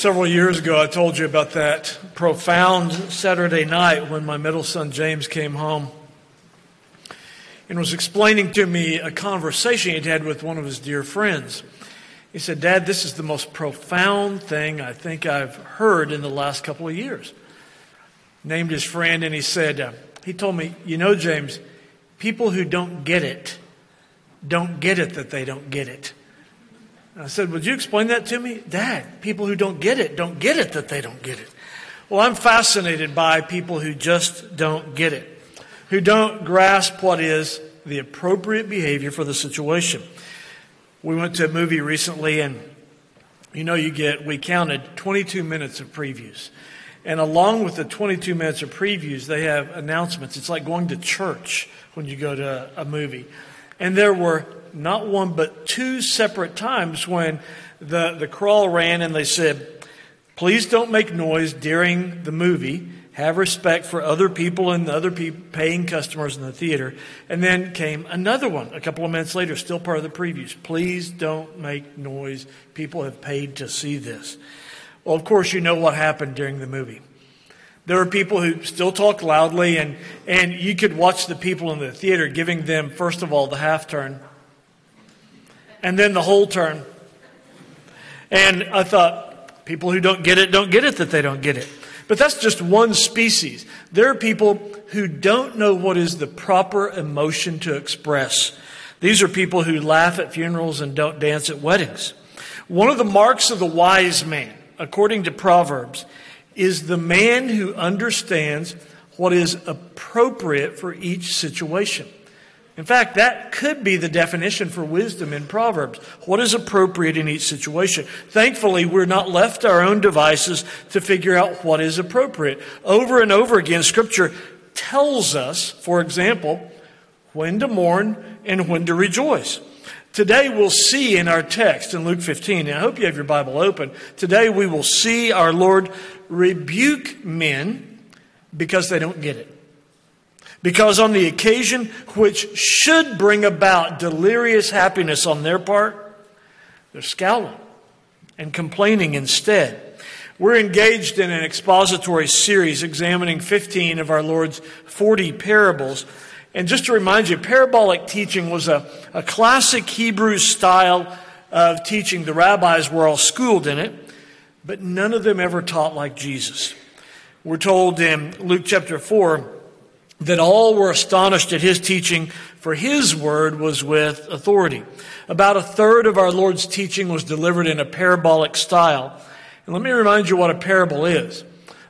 Several years ago, I told you about that profound Saturday night when my middle son James came home and was explaining to me a conversation he'd had with one of his dear friends. He said, Dad, this is the most profound thing I think I've heard in the last couple of years. Named his friend, and he said, uh, He told me, You know, James, people who don't get it don't get it that they don't get it. I said, Would you explain that to me? Dad, people who don't get it don't get it that they don't get it. Well, I'm fascinated by people who just don't get it, who don't grasp what is the appropriate behavior for the situation. We went to a movie recently, and you know, you get, we counted 22 minutes of previews. And along with the 22 minutes of previews, they have announcements. It's like going to church when you go to a movie. And there were not one, but two separate times when the, the crawl ran and they said, please don't make noise during the movie. Have respect for other people and other people, paying customers in the theater. And then came another one a couple of minutes later, still part of the previews. Please don't make noise. People have paid to see this. Well, of course, you know what happened during the movie. There are people who still talk loudly, and, and you could watch the people in the theater giving them, first of all, the half turn and then the whole turn. And I thought, people who don't get it don't get it that they don't get it. But that's just one species. There are people who don't know what is the proper emotion to express. These are people who laugh at funerals and don't dance at weddings. One of the marks of the wise man, according to Proverbs, is the man who understands what is appropriate for each situation. In fact, that could be the definition for wisdom in Proverbs. What is appropriate in each situation? Thankfully, we're not left to our own devices to figure out what is appropriate. Over and over again, Scripture tells us, for example, when to mourn and when to rejoice. Today we'll see in our text in Luke 15, and I hope you have your Bible open. Today we will see our Lord rebuke men because they don't get it. Because on the occasion which should bring about delirious happiness on their part, they're scowling and complaining instead. We're engaged in an expository series examining 15 of our Lord's 40 parables. And just to remind you, parabolic teaching was a, a classic Hebrew style of teaching. The rabbis were all schooled in it, but none of them ever taught like Jesus. We're told in Luke chapter 4 that all were astonished at his teaching, for his word was with authority. About a third of our Lord's teaching was delivered in a parabolic style. And let me remind you what a parable is.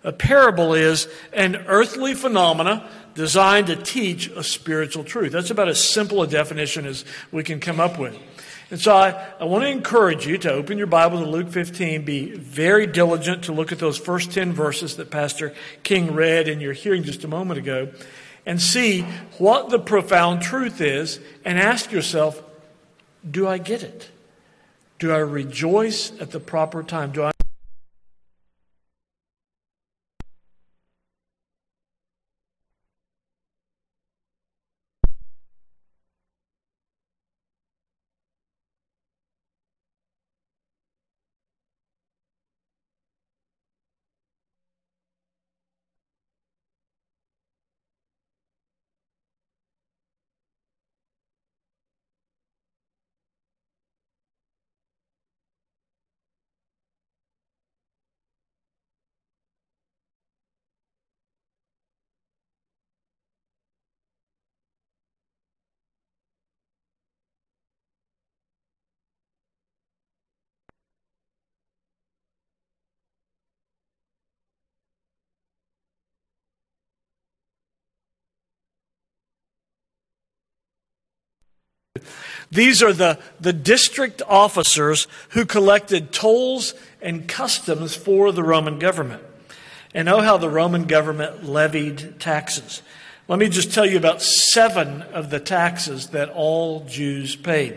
A parable is an earthly phenomena designed to teach a spiritual truth. That's about as simple a definition as we can come up with. And so I, I want to encourage you to open your Bible to Luke 15. Be very diligent to look at those first 10 verses that Pastor King read in your hearing just a moment ago and see what the profound truth is and ask yourself, do I get it? Do I rejoice at the proper time? Do I These are the, the district officers who collected tolls and customs for the Roman government. And oh, how the Roman government levied taxes. Let me just tell you about seven of the taxes that all Jews paid.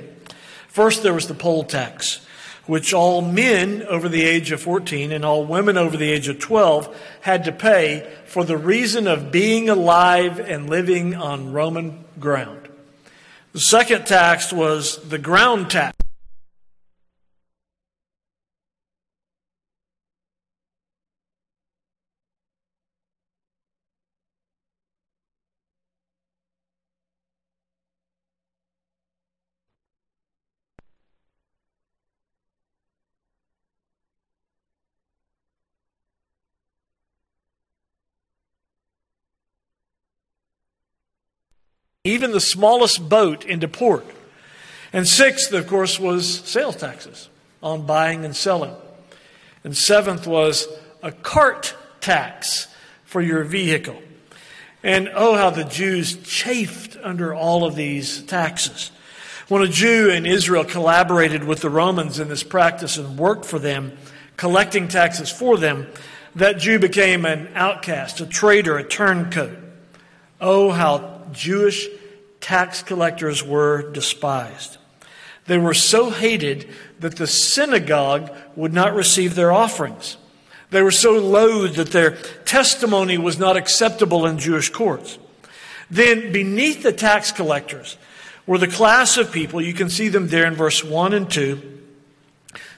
First, there was the poll tax, which all men over the age of 14 and all women over the age of 12 had to pay for the reason of being alive and living on Roman ground. The second tax was the ground tax. Even the smallest boat into port. And sixth, of course, was sales taxes on buying and selling. And seventh was a cart tax for your vehicle. And oh, how the Jews chafed under all of these taxes. When a Jew in Israel collaborated with the Romans in this practice and worked for them, collecting taxes for them, that Jew became an outcast, a traitor, a turncoat. Oh, how Jewish tax collectors were despised. They were so hated that the synagogue would not receive their offerings. They were so loathed that their testimony was not acceptable in Jewish courts. Then, beneath the tax collectors were the class of people, you can see them there in verse 1 and 2,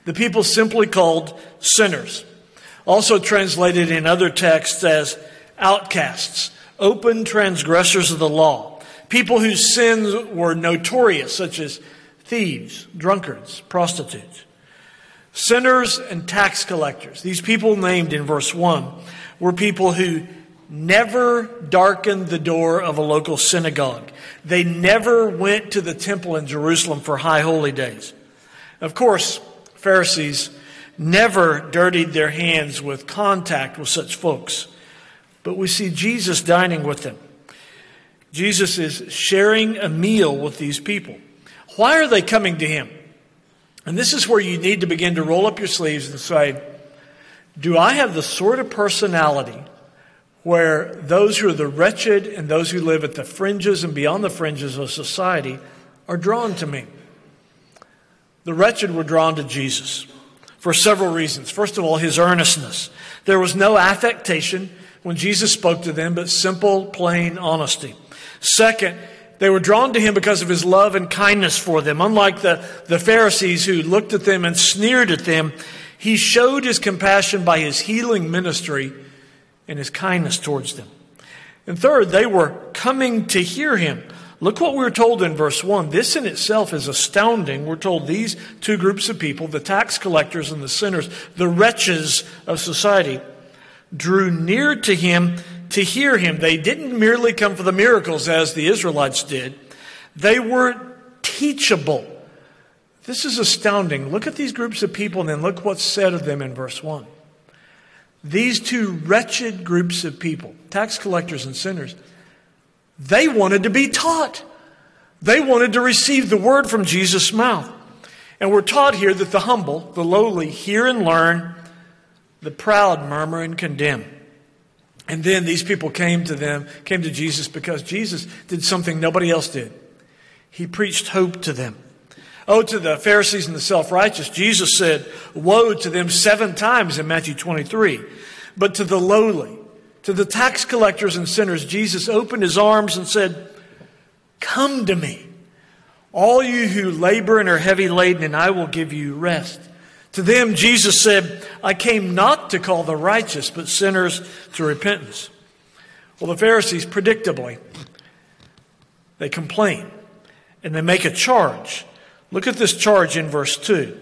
the people simply called sinners, also translated in other texts as outcasts, open transgressors of the law, people whose sins were notorious, such as thieves, drunkards, prostitutes. Sinners and tax collectors, these people named in verse 1, were people who never darkened the door of a local synagogue. They never went to the temple in Jerusalem for high holy days. Of course, Pharisees never dirtied their hands with contact with such folks. But we see Jesus dining with them. Jesus is sharing a meal with these people. Why are they coming to him? And this is where you need to begin to roll up your sleeves and say, Do I have the sort of personality where those who are the wretched and those who live at the fringes and beyond the fringes of society are drawn to me? The wretched were drawn to Jesus for several reasons. First of all, his earnestness. There was no affectation when Jesus spoke to them, but simple, plain honesty. Second, they were drawn to him because of his love and kindness for them. Unlike the, the Pharisees who looked at them and sneered at them, he showed his compassion by his healing ministry and his kindness towards them. And third, they were coming to hear him. Look what we're told in verse 1. This in itself is astounding. We're told these two groups of people, the tax collectors and the sinners, the wretches of society, drew near to him to hear him. They didn't merely come for the miracles as the Israelites did, they were teachable. This is astounding. Look at these groups of people and then look what's said of them in verse 1. These two wretched groups of people, tax collectors and sinners, they wanted to be taught. They wanted to receive the word from Jesus' mouth. And we're taught here that the humble, the lowly, hear and learn, the proud murmur and condemn. And then these people came to them, came to Jesus because Jesus did something nobody else did. He preached hope to them. Oh, to the Pharisees and the self righteous, Jesus said, Woe to them seven times in Matthew 23. But to the lowly, to the tax collectors and sinners, Jesus opened his arms and said, Come to me, all you who labor and are heavy laden, and I will give you rest. To them, Jesus said, I came not to call the righteous, but sinners to repentance. Well, the Pharisees, predictably, they complain and they make a charge. Look at this charge in verse 2.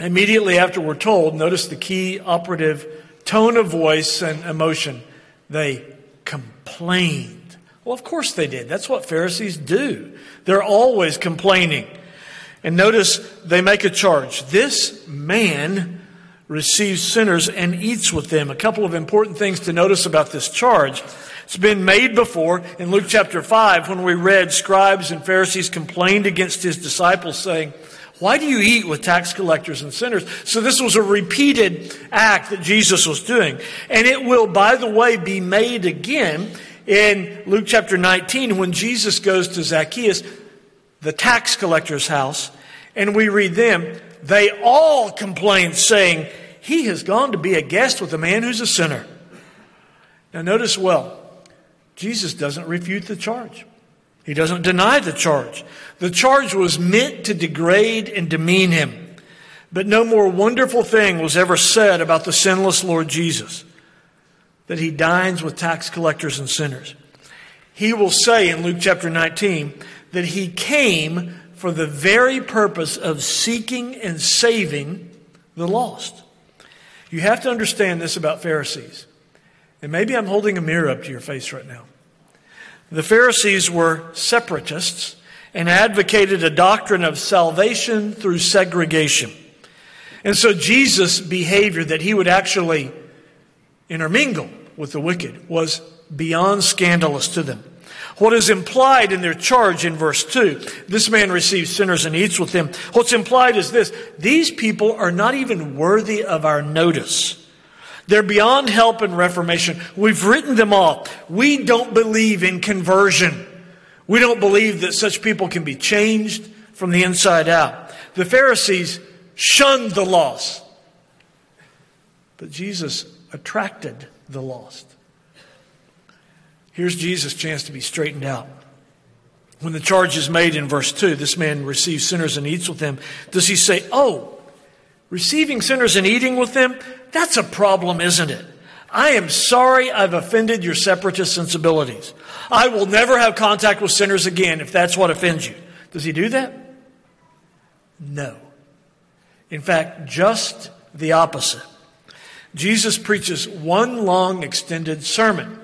Immediately after we're told, notice the key operative tone of voice and emotion. They complained. Well, of course they did. That's what Pharisees do. They're always complaining. And notice they make a charge. This man receives sinners and eats with them. A couple of important things to notice about this charge. It's been made before in Luke chapter 5 when we read scribes and Pharisees complained against his disciples saying, why do you eat with tax collectors and sinners? So this was a repeated act that Jesus was doing. And it will, by the way, be made again in Luke chapter 19 when Jesus goes to Zacchaeus, the tax collector's house, and we read them, they all complained, saying, He has gone to be a guest with a man who's a sinner. Now, notice well, Jesus doesn't refute the charge. He doesn't deny the charge. The charge was meant to degrade and demean him. But no more wonderful thing was ever said about the sinless Lord Jesus that he dines with tax collectors and sinners. He will say in Luke chapter 19 that he came for the very purpose of seeking and saving the lost. You have to understand this about Pharisees. And maybe I'm holding a mirror up to your face right now. The Pharisees were separatists and advocated a doctrine of salvation through segregation. And so Jesus' behavior that he would actually intermingle with the wicked was beyond scandalous to them. What is implied in their charge in verse 2, this man receives sinners and eats with them. What's implied is this these people are not even worthy of our notice. They're beyond help and reformation. We've written them off. We don't believe in conversion. We don't believe that such people can be changed from the inside out. The Pharisees shunned the lost, but Jesus attracted the lost. Here's Jesus' chance to be straightened out. When the charge is made in verse 2, this man receives sinners and eats with them, does he say, Oh, receiving sinners and eating with them? That's a problem, isn't it? I am sorry I've offended your separatist sensibilities. I will never have contact with sinners again if that's what offends you. Does he do that? No. In fact, just the opposite. Jesus preaches one long extended sermon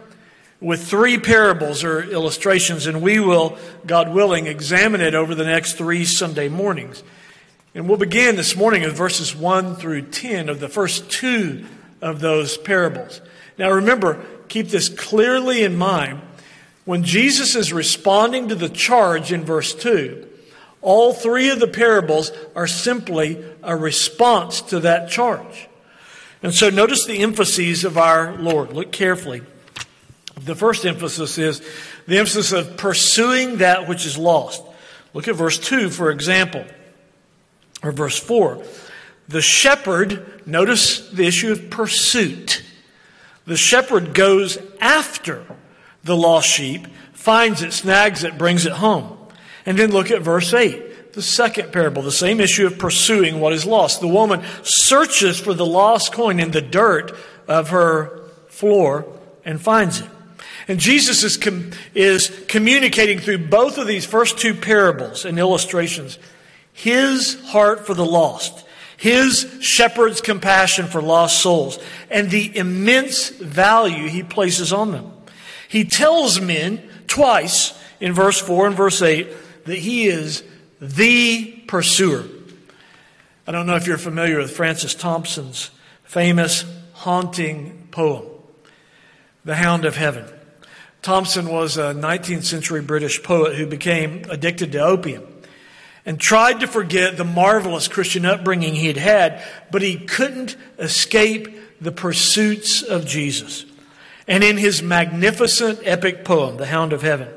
with three parables or illustrations, and we will, God willing, examine it over the next three Sunday mornings. And we'll begin this morning with verses 1 through 10 of the first two of those parables. Now remember, keep this clearly in mind. When Jesus is responding to the charge in verse 2, all three of the parables are simply a response to that charge. And so notice the emphases of our Lord. Look carefully. The first emphasis is the emphasis of pursuing that which is lost. Look at verse 2, for example, or verse 4. The shepherd, notice the issue of pursuit. The shepherd goes after the lost sheep, finds it, snags it, brings it home. And then look at verse 8, the second parable, the same issue of pursuing what is lost. The woman searches for the lost coin in the dirt of her floor and finds it. And Jesus is, com- is communicating through both of these first two parables and illustrations his heart for the lost, his shepherd's compassion for lost souls, and the immense value he places on them. He tells men twice in verse 4 and verse 8 that he is the pursuer. I don't know if you're familiar with Francis Thompson's famous haunting poem, The Hound of Heaven. Thompson was a 19th century British poet who became addicted to opium and tried to forget the marvelous Christian upbringing he had had, but he couldn't escape the pursuits of Jesus. And in his magnificent epic poem, The Hound of Heaven,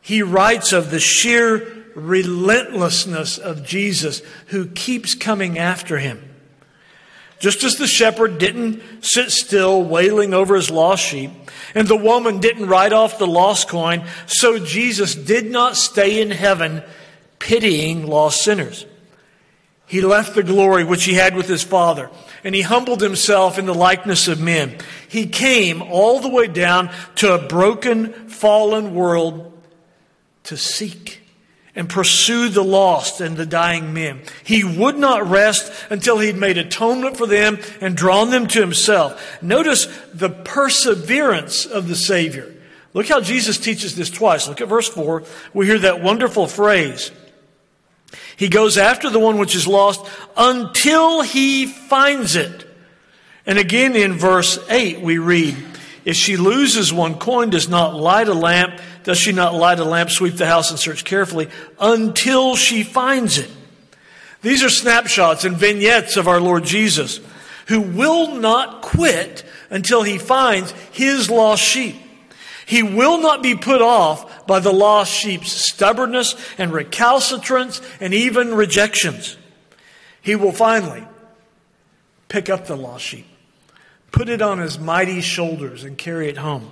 he writes of the sheer relentlessness of Jesus who keeps coming after him. Just as the shepherd didn't sit still wailing over his lost sheep, and the woman didn't write off the lost coin, so Jesus did not stay in heaven pitying lost sinners. He left the glory which he had with his Father, and he humbled himself in the likeness of men. He came all the way down to a broken, fallen world to seek and pursue the lost and the dying men. He would not rest until he'd made atonement for them and drawn them to himself. Notice the perseverance of the Savior. Look how Jesus teaches this twice. Look at verse 4. We hear that wonderful phrase. He goes after the one which is lost until he finds it. And again in verse 8 we read, if she loses one coin, does not light a lamp, does she not light a lamp, sweep the house, and search carefully until she finds it? These are snapshots and vignettes of our Lord Jesus, who will not quit until he finds his lost sheep. He will not be put off by the lost sheep's stubbornness and recalcitrance and even rejections. He will finally pick up the lost sheep put it on his mighty shoulders and carry it home.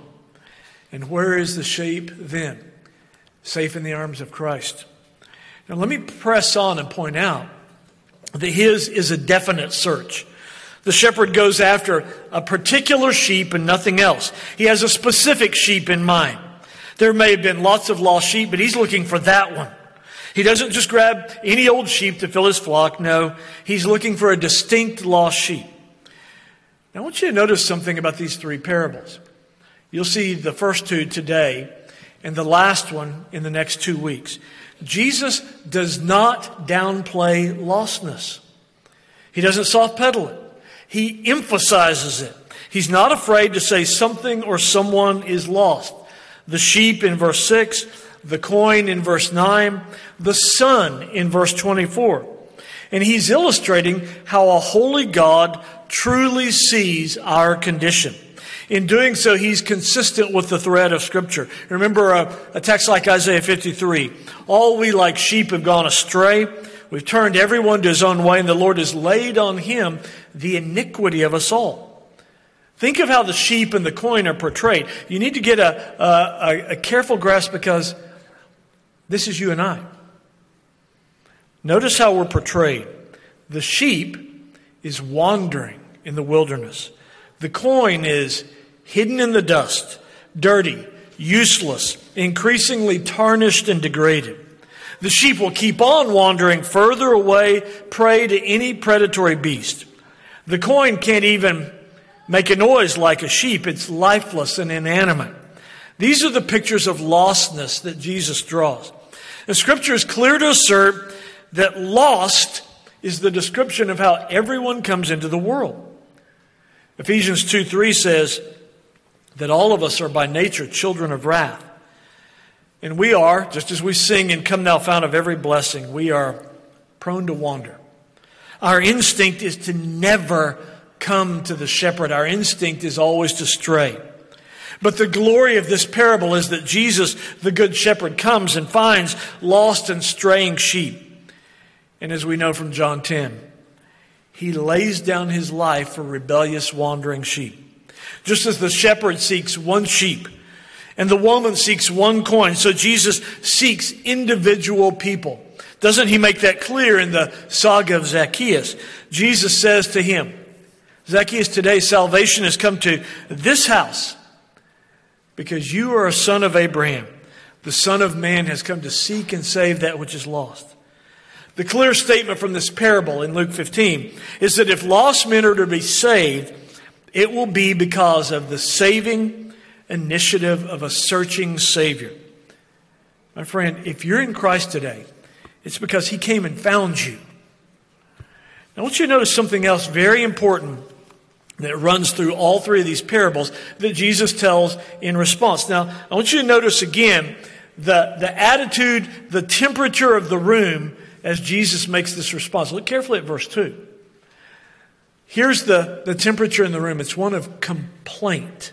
And where is the sheep then? Safe in the arms of Christ. Now, let me press on and point out that his is a definite search. The shepherd goes after a particular sheep and nothing else. He has a specific sheep in mind. There may have been lots of lost sheep, but he's looking for that one. He doesn't just grab any old sheep to fill his flock. No, he's looking for a distinct lost sheep. Now, I want you to notice something about these three parables. You'll see the first two today, and the last one in the next two weeks. Jesus does not downplay lostness. He doesn't soft pedal it. He emphasizes it. He's not afraid to say something or someone is lost. The sheep in verse 6, the coin in verse 9, the son in verse 24. And he's illustrating how a holy God truly sees our condition. In doing so, he's consistent with the thread of Scripture. Remember a, a, text like Isaiah 53 All we like sheep have gone astray. We've turned everyone to his own way, and the Lord has laid on him the iniquity of us all. Think of how the sheep and the coin are portrayed. You need to get a, a, a careful grasp because this is you and I. Notice how we're portrayed. The sheep is wandering in the wilderness. The coin is hidden in the dust, dirty, useless, increasingly tarnished and degraded. The sheep will keep on wandering further away, prey to any predatory beast. The coin can't even make a noise like a sheep. It's lifeless and inanimate. These are the pictures of lostness that Jesus draws. The scripture is clear to assert that lost is the description of how everyone comes into the world. Ephesians 2 3 says that all of us are by nature children of wrath. And we are, just as we sing and Come Thou Fount of Every Blessing, we are prone to wander. Our instinct is to never come to the shepherd. Our instinct is always to stray. But the glory of this parable is that Jesus, the good shepherd, comes and finds lost and straying sheep. And as we know from John 10, he lays down his life for rebellious wandering sheep. Just as the shepherd seeks one sheep and the woman seeks one coin, so Jesus seeks individual people. Doesn't he make that clear in the saga of Zacchaeus? Jesus says to him, Zacchaeus, today salvation has come to this house because you are a son of Abraham. The Son of Man has come to seek and save that which is lost. The clear statement from this parable in Luke 15 is that if lost men are to be saved, it will be because of the saving initiative of a searching Savior. My friend, if you're in Christ today, it's because He came and found you. Now, I want you to notice something else very important that runs through all three of these parables that Jesus tells in response. Now, I want you to notice again the, the attitude, the temperature of the room as Jesus makes this response. Look carefully at verse 2. Here's the, the temperature in the room it's one of complaint.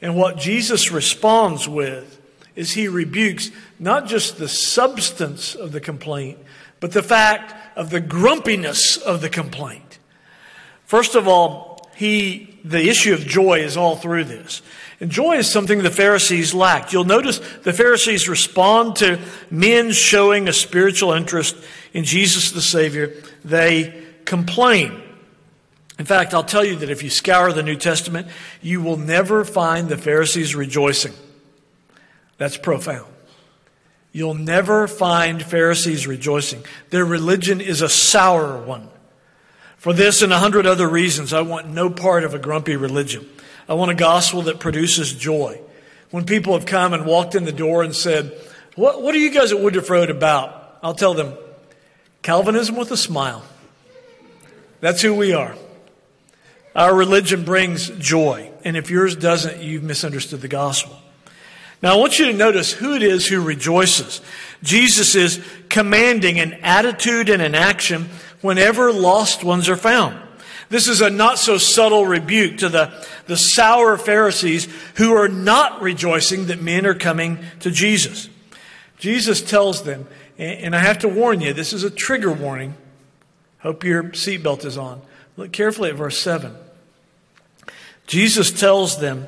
And what Jesus responds with is he rebukes not just the substance of the complaint, but the fact of the grumpiness of the complaint. First of all, he, the issue of joy is all through this. And joy is something the Pharisees lacked. You'll notice the Pharisees respond to men showing a spiritual interest in Jesus the Savior. They complain. In fact, I'll tell you that if you scour the New Testament, you will never find the Pharisees rejoicing. That's profound. You'll never find Pharisees rejoicing. Their religion is a sour one. For this and a hundred other reasons, I want no part of a grumpy religion. I want a gospel that produces joy. When people have come and walked in the door and said, What, what are you guys at Woodruff Road about? I'll tell them, Calvinism with a smile. That's who we are. Our religion brings joy, and if yours doesn't, you've misunderstood the gospel. Now, I want you to notice who it is who rejoices. Jesus is commanding an attitude and an action whenever lost ones are found. This is a not so subtle rebuke to the, the sour Pharisees who are not rejoicing that men are coming to Jesus. Jesus tells them, and I have to warn you, this is a trigger warning. Hope your seatbelt is on. Look carefully at verse 7. Jesus tells them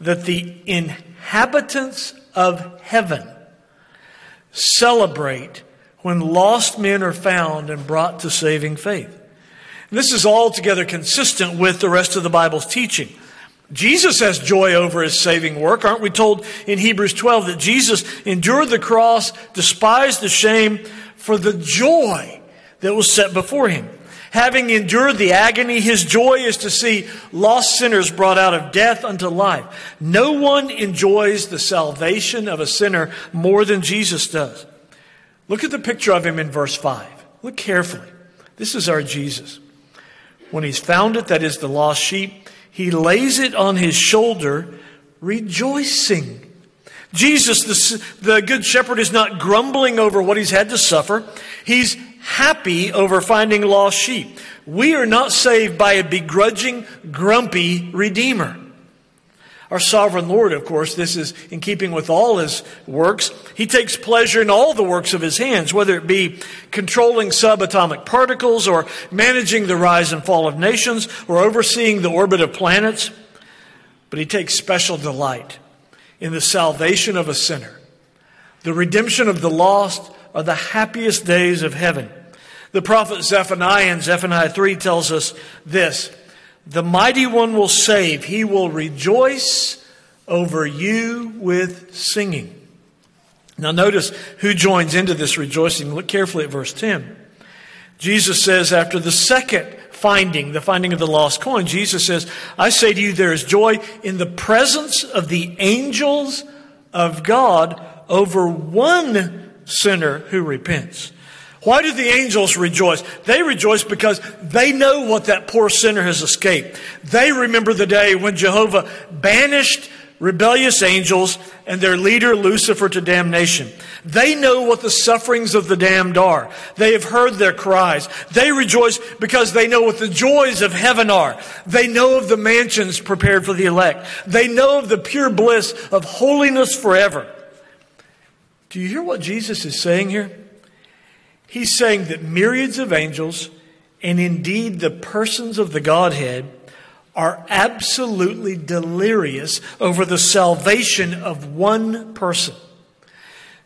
that the inhabitants of heaven celebrate when lost men are found and brought to saving faith. This is altogether consistent with the rest of the Bible's teaching. Jesus has joy over his saving work. Aren't we told in Hebrews 12 that Jesus endured the cross, despised the shame for the joy that was set before him? Having endured the agony, his joy is to see lost sinners brought out of death unto life. No one enjoys the salvation of a sinner more than Jesus does. Look at the picture of him in verse 5. Look carefully. This is our Jesus. When he's found it, that is the lost sheep, he lays it on his shoulder, rejoicing. Jesus, the, the good shepherd, is not grumbling over what he's had to suffer. He's happy over finding lost sheep. We are not saved by a begrudging, grumpy Redeemer. Our sovereign Lord, of course, this is in keeping with all his works. He takes pleasure in all the works of his hands, whether it be controlling subatomic particles or managing the rise and fall of nations or overseeing the orbit of planets. But he takes special delight in the salvation of a sinner. The redemption of the lost are the happiest days of heaven. The prophet Zephaniah in Zephaniah 3 tells us this the mighty one will save. He will rejoice over you with singing. Now, notice who joins into this rejoicing. Look carefully at verse 10. Jesus says, after the second finding, the finding of the lost coin, Jesus says, I say to you, there is joy in the presence of the angels of God over one sinner who repents. Why do the angels rejoice? They rejoice because they know what that poor sinner has escaped. They remember the day when Jehovah banished rebellious angels and their leader Lucifer to damnation. They know what the sufferings of the damned are. They have heard their cries. They rejoice because they know what the joys of heaven are. They know of the mansions prepared for the elect. They know of the pure bliss of holiness forever. Do you hear what Jesus is saying here? He's saying that myriads of angels, and indeed the persons of the Godhead, are absolutely delirious over the salvation of one person.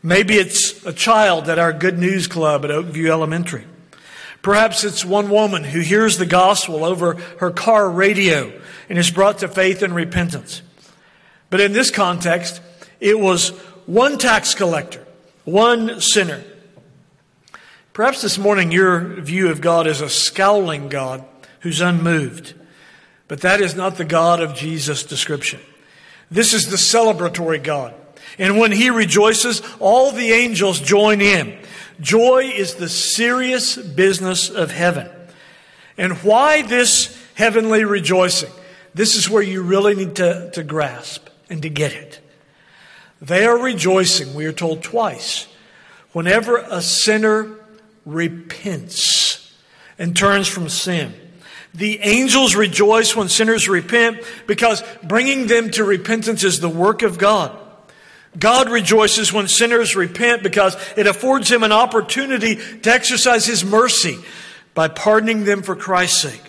Maybe it's a child at our Good News Club at Oakview Elementary. Perhaps it's one woman who hears the gospel over her car radio and is brought to faith and repentance. But in this context, it was one tax collector, one sinner Perhaps this morning your view of God is a scowling God who's unmoved. But that is not the God of Jesus' description. This is the celebratory God. And when he rejoices, all the angels join in. Joy is the serious business of heaven. And why this heavenly rejoicing? This is where you really need to, to grasp and to get it. They are rejoicing, we are told twice, whenever a sinner repents and turns from sin. The angels rejoice when sinners repent because bringing them to repentance is the work of God. God rejoices when sinners repent because it affords him an opportunity to exercise his mercy by pardoning them for Christ's sake.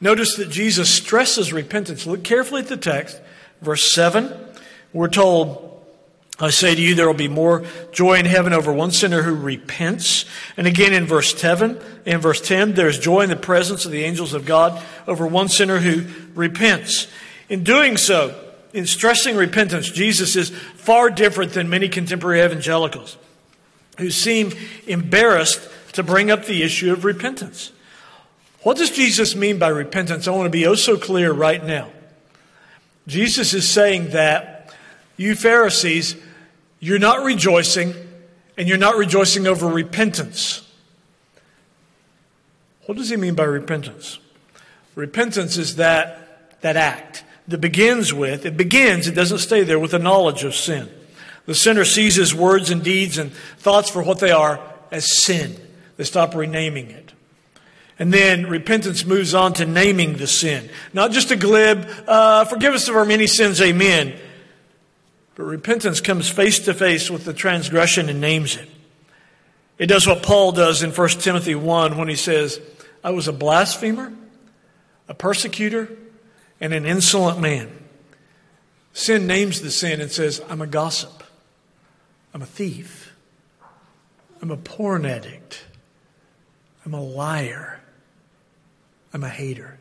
Notice that Jesus stresses repentance. Look carefully at the text. Verse 7, we're told, I say to you, there will be more joy in heaven over one sinner who repents. And again in verse 7, in verse 10, there's joy in the presence of the angels of God over one sinner who repents. In doing so, in stressing repentance, Jesus is far different than many contemporary evangelicals who seem embarrassed to bring up the issue of repentance. What does Jesus mean by repentance? I want to be oh so clear right now. Jesus is saying that you Pharisees, you're not rejoicing, and you're not rejoicing over repentance. What does he mean by repentance? Repentance is that, that act that begins with, it begins, it doesn't stay there, with the knowledge of sin. The sinner sees his words and deeds and thoughts for what they are as sin. They stop renaming it. And then repentance moves on to naming the sin. Not just a glib, uh, forgive us of our many sins, amen. But repentance comes face to face with the transgression and names it. It does what Paul does in 1 Timothy 1 when he says, I was a blasphemer, a persecutor, and an insolent man. Sin names the sin and says, I'm a gossip, I'm a thief, I'm a porn addict, I'm a liar, I'm a hater.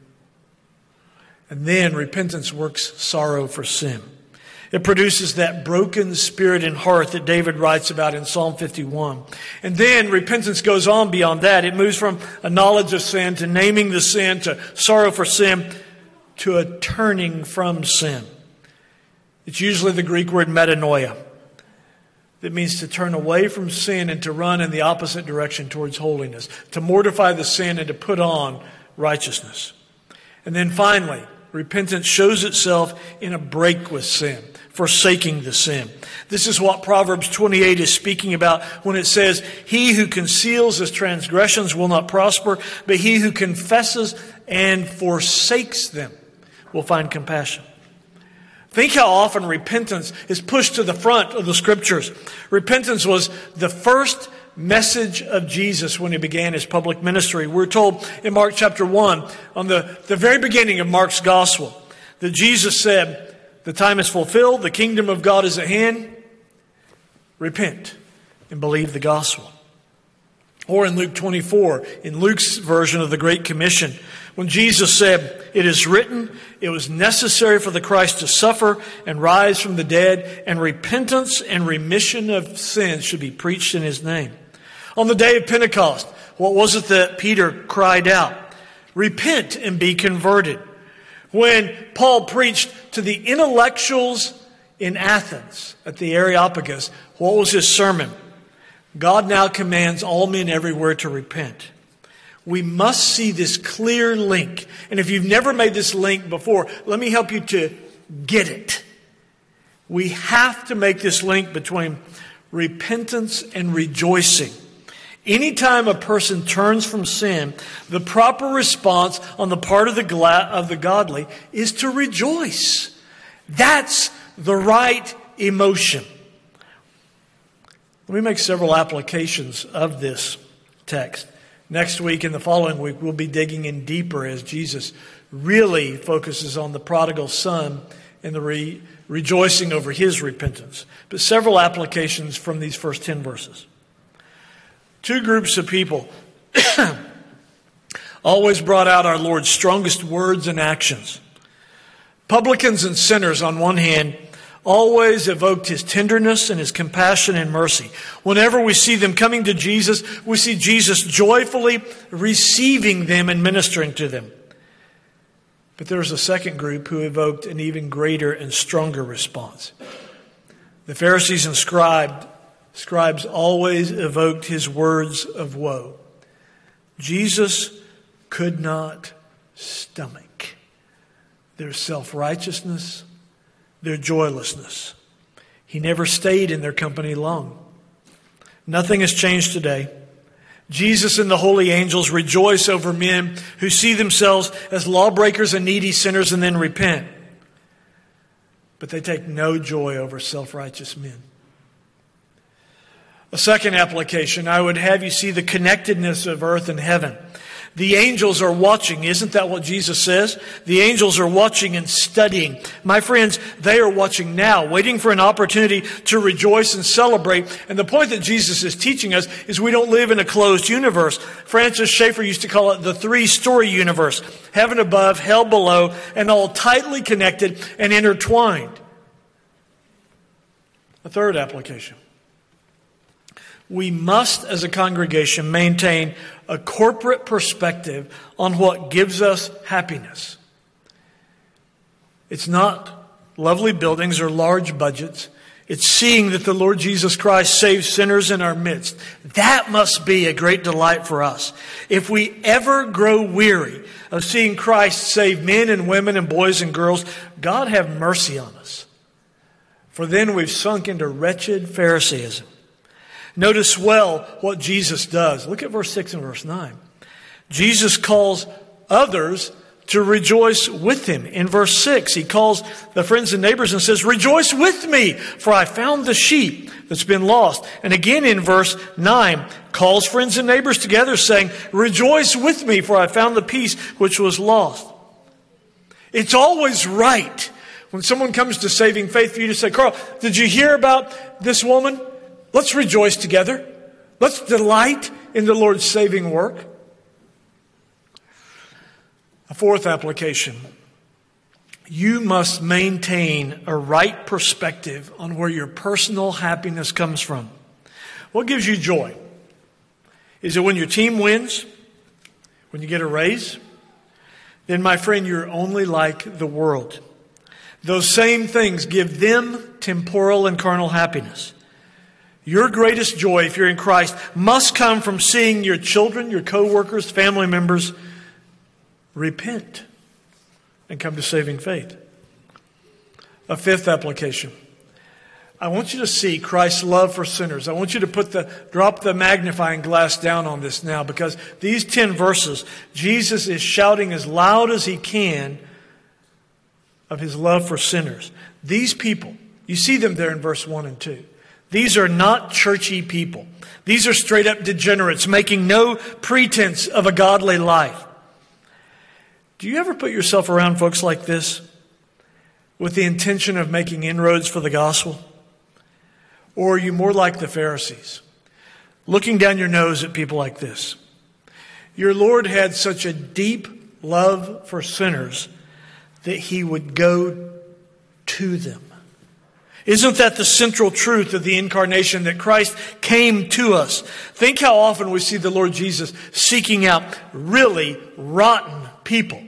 And then repentance works sorrow for sin. It produces that broken spirit and heart that David writes about in Psalm 51. And then repentance goes on beyond that. It moves from a knowledge of sin to naming the sin to sorrow for sin to a turning from sin. It's usually the Greek word metanoia that means to turn away from sin and to run in the opposite direction towards holiness, to mortify the sin and to put on righteousness. And then finally, repentance shows itself in a break with sin, forsaking the sin. This is what Proverbs 28 is speaking about when it says, He who conceals his transgressions will not prosper, but he who confesses and forsakes them will find compassion. Think how often repentance is pushed to the front of the scriptures. Repentance was the first message of Jesus when he began his public ministry. We're told in Mark chapter 1, on the, the very beginning of Mark's gospel, that Jesus said, The time is fulfilled, the kingdom of God is at hand. Repent and believe the gospel. Or in Luke 24, in Luke's version of the Great Commission, when Jesus said, It is written, it was necessary for the Christ to suffer and rise from the dead, and repentance and remission of sins should be preached in his name. On the day of Pentecost, what was it that Peter cried out? Repent and be converted. When Paul preached to the intellectuals in Athens at the Areopagus, what was his sermon? God now commands all men everywhere to repent. We must see this clear link. And if you've never made this link before, let me help you to get it. We have to make this link between repentance and rejoicing. Anytime a person turns from sin, the proper response on the part of the, gla- of the godly is to rejoice. That's the right emotion. Let me make several applications of this text. Next week and the following week, we'll be digging in deeper as Jesus really focuses on the prodigal son and the re- rejoicing over his repentance. But several applications from these first 10 verses. Two groups of people always brought out our Lord's strongest words and actions. Publicans and sinners on one hand, always evoked his tenderness and his compassion and mercy. Whenever we see them coming to Jesus, we see Jesus joyfully receiving them and ministering to them. But there was a second group who evoked an even greater and stronger response. The Pharisees and scribes, scribes always evoked his words of woe. Jesus could not stomach their self righteousness their joylessness. He never stayed in their company long. Nothing has changed today. Jesus and the holy angels rejoice over men who see themselves as lawbreakers and needy sinners and then repent. But they take no joy over self righteous men. A second application, I would have you see the connectedness of earth and heaven. The angels are watching. Isn't that what Jesus says? The angels are watching and studying. My friends, they are watching now, waiting for an opportunity to rejoice and celebrate. And the point that Jesus is teaching us is we don't live in a closed universe. Francis Schaeffer used to call it the three story universe. Heaven above, hell below, and all tightly connected and intertwined. A third application we must, as a congregation, maintain a corporate perspective on what gives us happiness. It's not lovely buildings or large budgets. It's seeing that the Lord Jesus Christ saves sinners in our midst. That must be a great delight for us. If we ever grow weary of seeing Christ save men and women and boys and girls, God have mercy on us. For then we've sunk into wretched Phariseeism. Notice well what Jesus does. Look at verse 6 and verse 9. Jesus calls others to rejoice with him. In verse 6, he calls the friends and neighbors and says, Rejoice with me, for I found the sheep that's been lost. And again in verse 9, calls friends and neighbors together, saying, Rejoice with me, for I found the piece which was lost. It's always right when someone comes to saving faith for you to say, Carl, did you hear about this woman? Let's rejoice together. Let's delight in the Lord's saving work. A fourth application you must maintain a right perspective on where your personal happiness comes from. What gives you joy? Is it when your team wins? When you get a raise? Then, my friend, you're only like the world. Those same things give them temporal and carnal happiness. Your greatest joy, if you're in Christ, must come from seeing your children, your co-workers, family members repent and come to saving faith. A fifth application. I want you to see Christ's love for sinners. I want you to put the drop the magnifying glass down on this now because these 10 verses Jesus is shouting as loud as he can of his love for sinners. These people, you see them there in verse 1 and 2. These are not churchy people. These are straight up degenerates making no pretense of a godly life. Do you ever put yourself around folks like this with the intention of making inroads for the gospel? Or are you more like the Pharisees, looking down your nose at people like this? Your Lord had such a deep love for sinners that he would go to them. Isn't that the central truth of the incarnation that Christ came to us? Think how often we see the Lord Jesus seeking out really rotten people.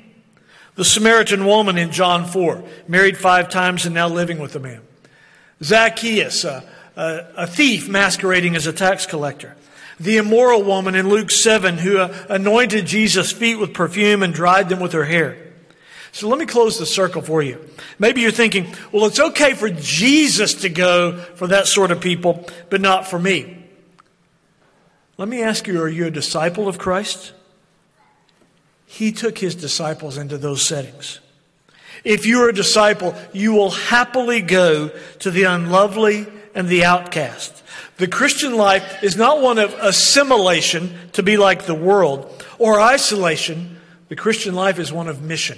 The Samaritan woman in John 4, married five times and now living with a man. Zacchaeus, a, a, a thief masquerading as a tax collector. The immoral woman in Luke 7 who uh, anointed Jesus' feet with perfume and dried them with her hair. So let me close the circle for you. Maybe you're thinking, well, it's okay for Jesus to go for that sort of people, but not for me. Let me ask you, are you a disciple of Christ? He took his disciples into those settings. If you're a disciple, you will happily go to the unlovely and the outcast. The Christian life is not one of assimilation to be like the world or isolation. The Christian life is one of mission.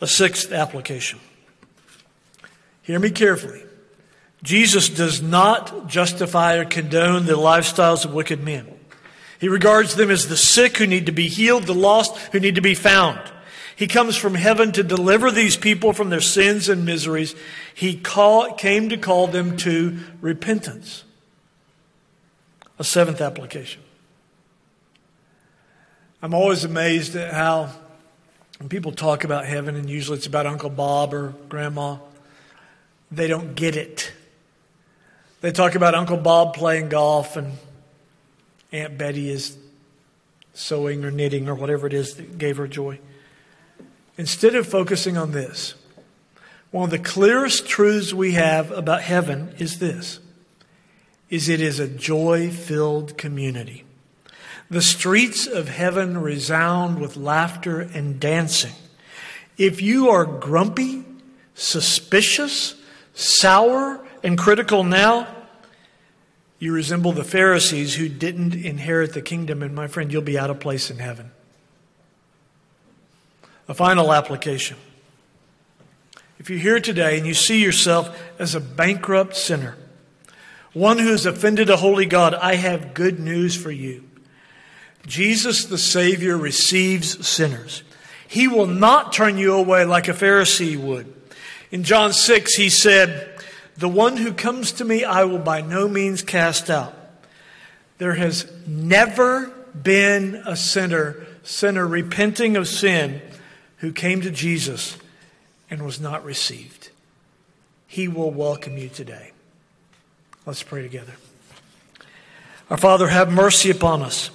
A sixth application. Hear me carefully. Jesus does not justify or condone the lifestyles of wicked men. He regards them as the sick who need to be healed, the lost who need to be found. He comes from heaven to deliver these people from their sins and miseries. He call, came to call them to repentance. A seventh application. I'm always amazed at how when people talk about heaven, and usually it's about Uncle Bob or Grandma, they don't get it. They talk about Uncle Bob playing golf and Aunt Betty is sewing or knitting or whatever it is that gave her joy. Instead of focusing on this, one of the clearest truths we have about heaven is this is it is a joy-filled community. The streets of heaven resound with laughter and dancing. If you are grumpy, suspicious, sour, and critical now, you resemble the Pharisees who didn't inherit the kingdom, and my friend, you'll be out of place in heaven. A final application. If you're here today and you see yourself as a bankrupt sinner, one who has offended a holy God, I have good news for you. Jesus the Savior receives sinners. He will not turn you away like a Pharisee would. In John 6, he said, The one who comes to me, I will by no means cast out. There has never been a sinner, sinner repenting of sin, who came to Jesus and was not received. He will welcome you today. Let's pray together. Our Father, have mercy upon us.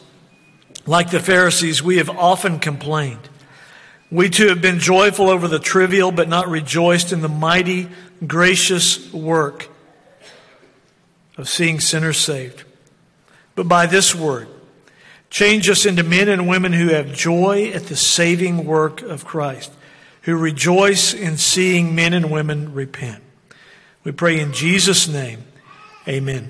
Like the Pharisees, we have often complained. We too have been joyful over the trivial, but not rejoiced in the mighty, gracious work of seeing sinners saved. But by this word, change us into men and women who have joy at the saving work of Christ, who rejoice in seeing men and women repent. We pray in Jesus' name, amen.